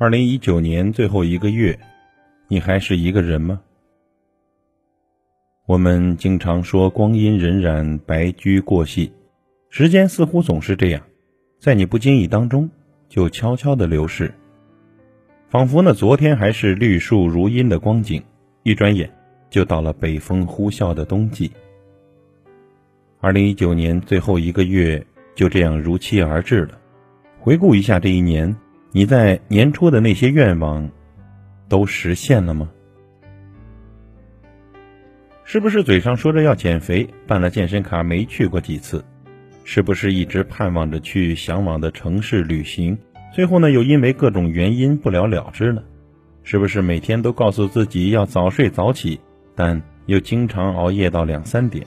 二零一九年最后一个月，你还是一个人吗？我们经常说光阴荏苒，白驹过隙，时间似乎总是这样，在你不经意当中就悄悄的流逝，仿佛呢昨天还是绿树如茵的光景，一转眼就到了北风呼啸的冬季。二零一九年最后一个月就这样如期而至了，回顾一下这一年。你在年初的那些愿望，都实现了吗？是不是嘴上说着要减肥，办了健身卡没去过几次？是不是一直盼望着去向往的城市旅行，最后呢又因为各种原因不了了之呢？是不是每天都告诉自己要早睡早起，但又经常熬夜到两三点？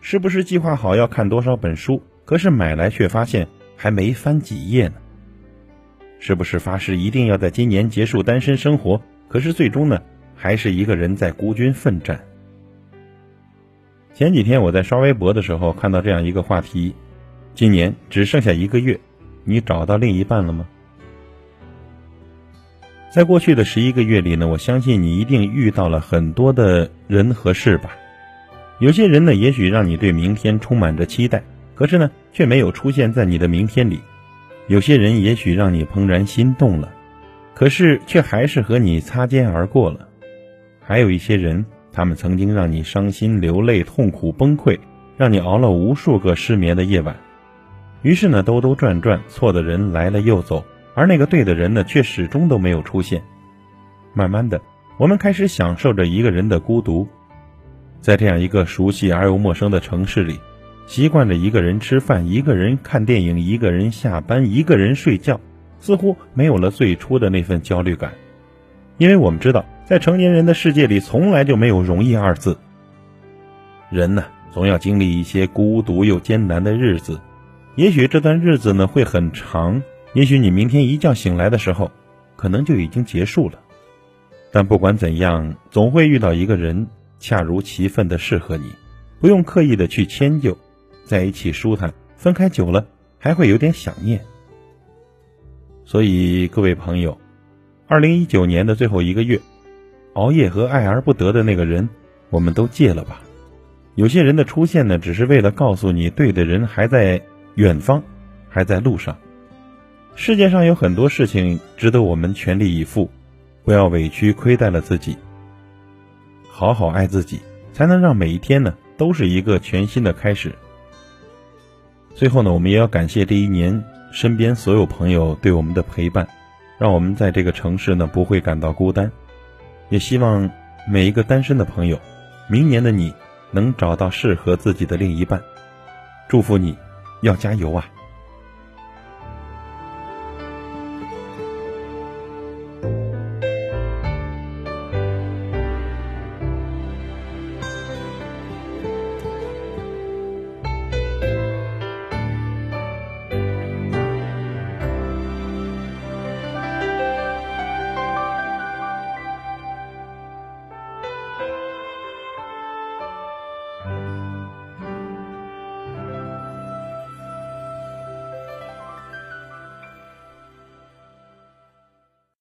是不是计划好要看多少本书，可是买来却发现还没翻几页呢？是不是发誓一定要在今年结束单身生活？可是最终呢，还是一个人在孤军奋战。前几天我在刷微博的时候看到这样一个话题：今年只剩下一个月，你找到另一半了吗？在过去的十一个月里呢，我相信你一定遇到了很多的人和事吧。有些人呢，也许让你对明天充满着期待，可是呢，却没有出现在你的明天里。有些人也许让你怦然心动了，可是却还是和你擦肩而过了。还有一些人，他们曾经让你伤心流泪、痛苦崩溃，让你熬了无数个失眠的夜晚。于是呢，兜兜转转，错的人来了又走，而那个对的人呢，却始终都没有出现。慢慢的，我们开始享受着一个人的孤独，在这样一个熟悉而又陌生的城市里。习惯着一个人吃饭，一个人看电影，一个人下班，一个人睡觉，似乎没有了最初的那份焦虑感。因为我们知道，在成年人的世界里，从来就没有容易二字。人呢，总要经历一些孤独又艰难的日子。也许这段日子呢会很长，也许你明天一觉醒来的时候，可能就已经结束了。但不管怎样，总会遇到一个人，恰如其分的适合你，不用刻意的去迁就。在一起舒坦，分开久了还会有点想念。所以各位朋友，二零一九年的最后一个月，熬夜和爱而不得的那个人，我们都戒了吧。有些人的出现呢，只是为了告诉你，对的人还在远方，还在路上。世界上有很多事情值得我们全力以赴，不要委屈亏待了自己。好好爱自己，才能让每一天呢都是一个全新的开始。最后呢，我们也要感谢这一年身边所有朋友对我们的陪伴，让我们在这个城市呢不会感到孤单。也希望每一个单身的朋友，明年的你能找到适合自己的另一半。祝福你，要加油啊！